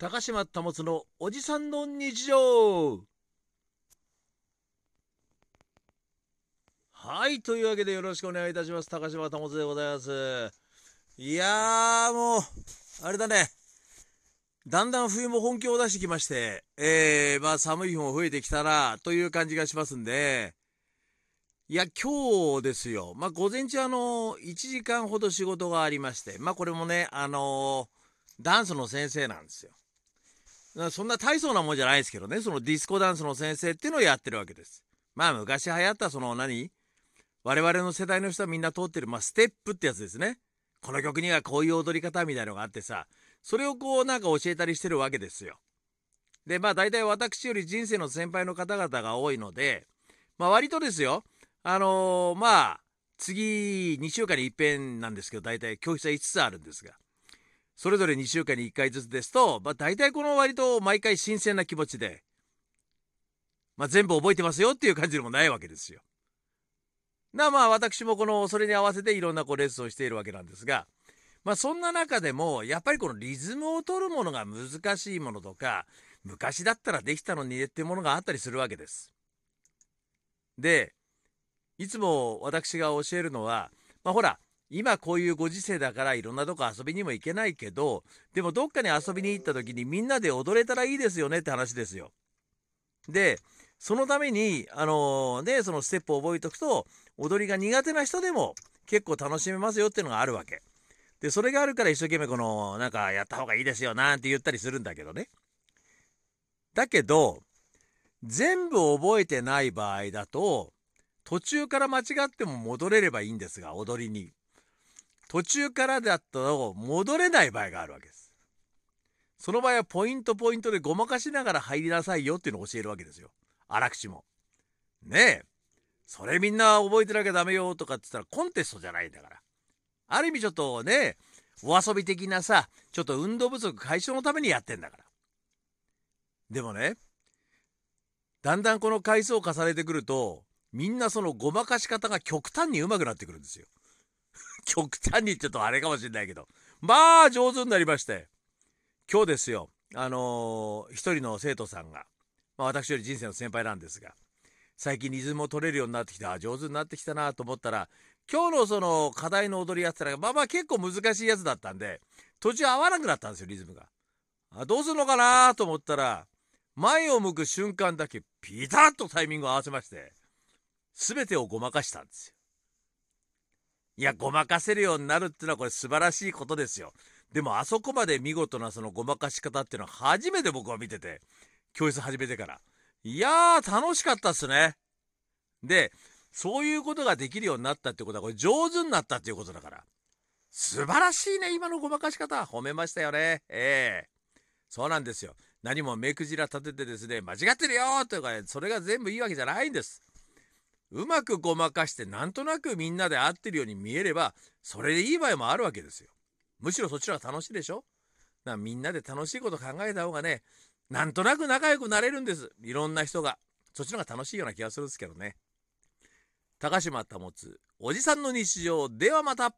高島保のおじさんの日常。はいというわけでよろしくお願いいたします。高島保でございます。いやーもうあれだね。だんだん冬も本気を出してきましてえー、まあ寒い日も増えてきたなという感じがしますんで。いや今日ですよ。まあ午前中あの1時間ほど仕事がありましてまあこれもねあのー、ダンスの先生なんですよ。そんな大層なもんじゃないですけどね、そのディスコダンスの先生っていうのをやってるわけです。まあ昔流行ったその何？我々の世代の人はみんな通ってる、まあステップってやつですね。この曲にはこういう踊り方みたいのがあってさ、それをこうなんか教えたりしてるわけですよ。で、まあ大体私より人生の先輩の方々が多いので、まあ割とですよ、あのー、まあ次2週間に一遍なんですけど、大体教室は5つあるんですが。それぞれ2週間に1回ずつですと、まあ、大体この割と毎回新鮮な気持ちで、まあ、全部覚えてますよっていう感じでもないわけですよ。なまあ私もこのそれに合わせていろんなこうレッスンをしているわけなんですが、まあそんな中でもやっぱりこのリズムを取るものが難しいものとか昔だったらできたのにねっていうものがあったりするわけです。でいつも私が教えるのはまあほら今こういうご時世だからいろんなとこ遊びにも行けないけどでもどっかに遊びに行った時にみんなで踊れたらいいですよねって話ですよ。でそのためにあのー、ねそのステップを覚えておくと踊りが苦手な人でも結構楽しめますよっていうのがあるわけ。でそれがあるから一生懸命このなんかやった方がいいですよなんて言ったりするんだけどね。だけど全部覚えてない場合だと途中から間違っても戻れればいいんですが踊りに。途中からだと戻れない場合があるわけです。その場合はポイントポイントでごまかしながら入りなさいよっていうのを教えるわけですよ。荒口も。ねえ。それみんな覚えてなきゃダメよとかって言ったらコンテストじゃないんだから。ある意味ちょっとね、お遊び的なさ、ちょっと運動不足解消のためにやってんだから。でもね、だんだんこの回数を重ねてくると、みんなそのごまかし方が極端に上手くなってくるんですよ。極端にちょっとあれかもしれないけど。まあ上手になりまして。今日ですよ。あのー、一人の生徒さんが、まあ、私より人生の先輩なんですが。最近リズムを取れるようになってきてあ上手になってきたなと思ったら今日のその課題の踊りやってたらまあまあ結構難しいやつだったんで途中合わなくなったんですよリズムが。あどうするのかなと思ったら前を向く瞬間だけピタッとタイミングを合わせまして全てをごまかしたんですよ。いや、ごまかせるようになるっていうのはこれ素晴らしいことですよ。でもあそこまで見事なそのごまかし方っていうのは初めて僕は見てて、教室始めてから。いやー、楽しかったっすね。で、そういうことができるようになったってことは、これ上手になったっていうことだから。素晴らしいね、今のごまかし方。褒めましたよね。ええー、そうなんですよ。何も目くじら立ててですね、間違ってるよというか、それが全部いいわけじゃないんです。うまくごまかしてなんとなくみんなで合ってるように見えればそれでいい場合もあるわけですよ。むしろそっちの方が楽しいでしょ？だからみんなで楽しいこと考えた方がねなんとなく仲良くなれるんですいろんな人がそっちの方が楽しいような気がするんですけどね。高島保つおじさんの日常ではまた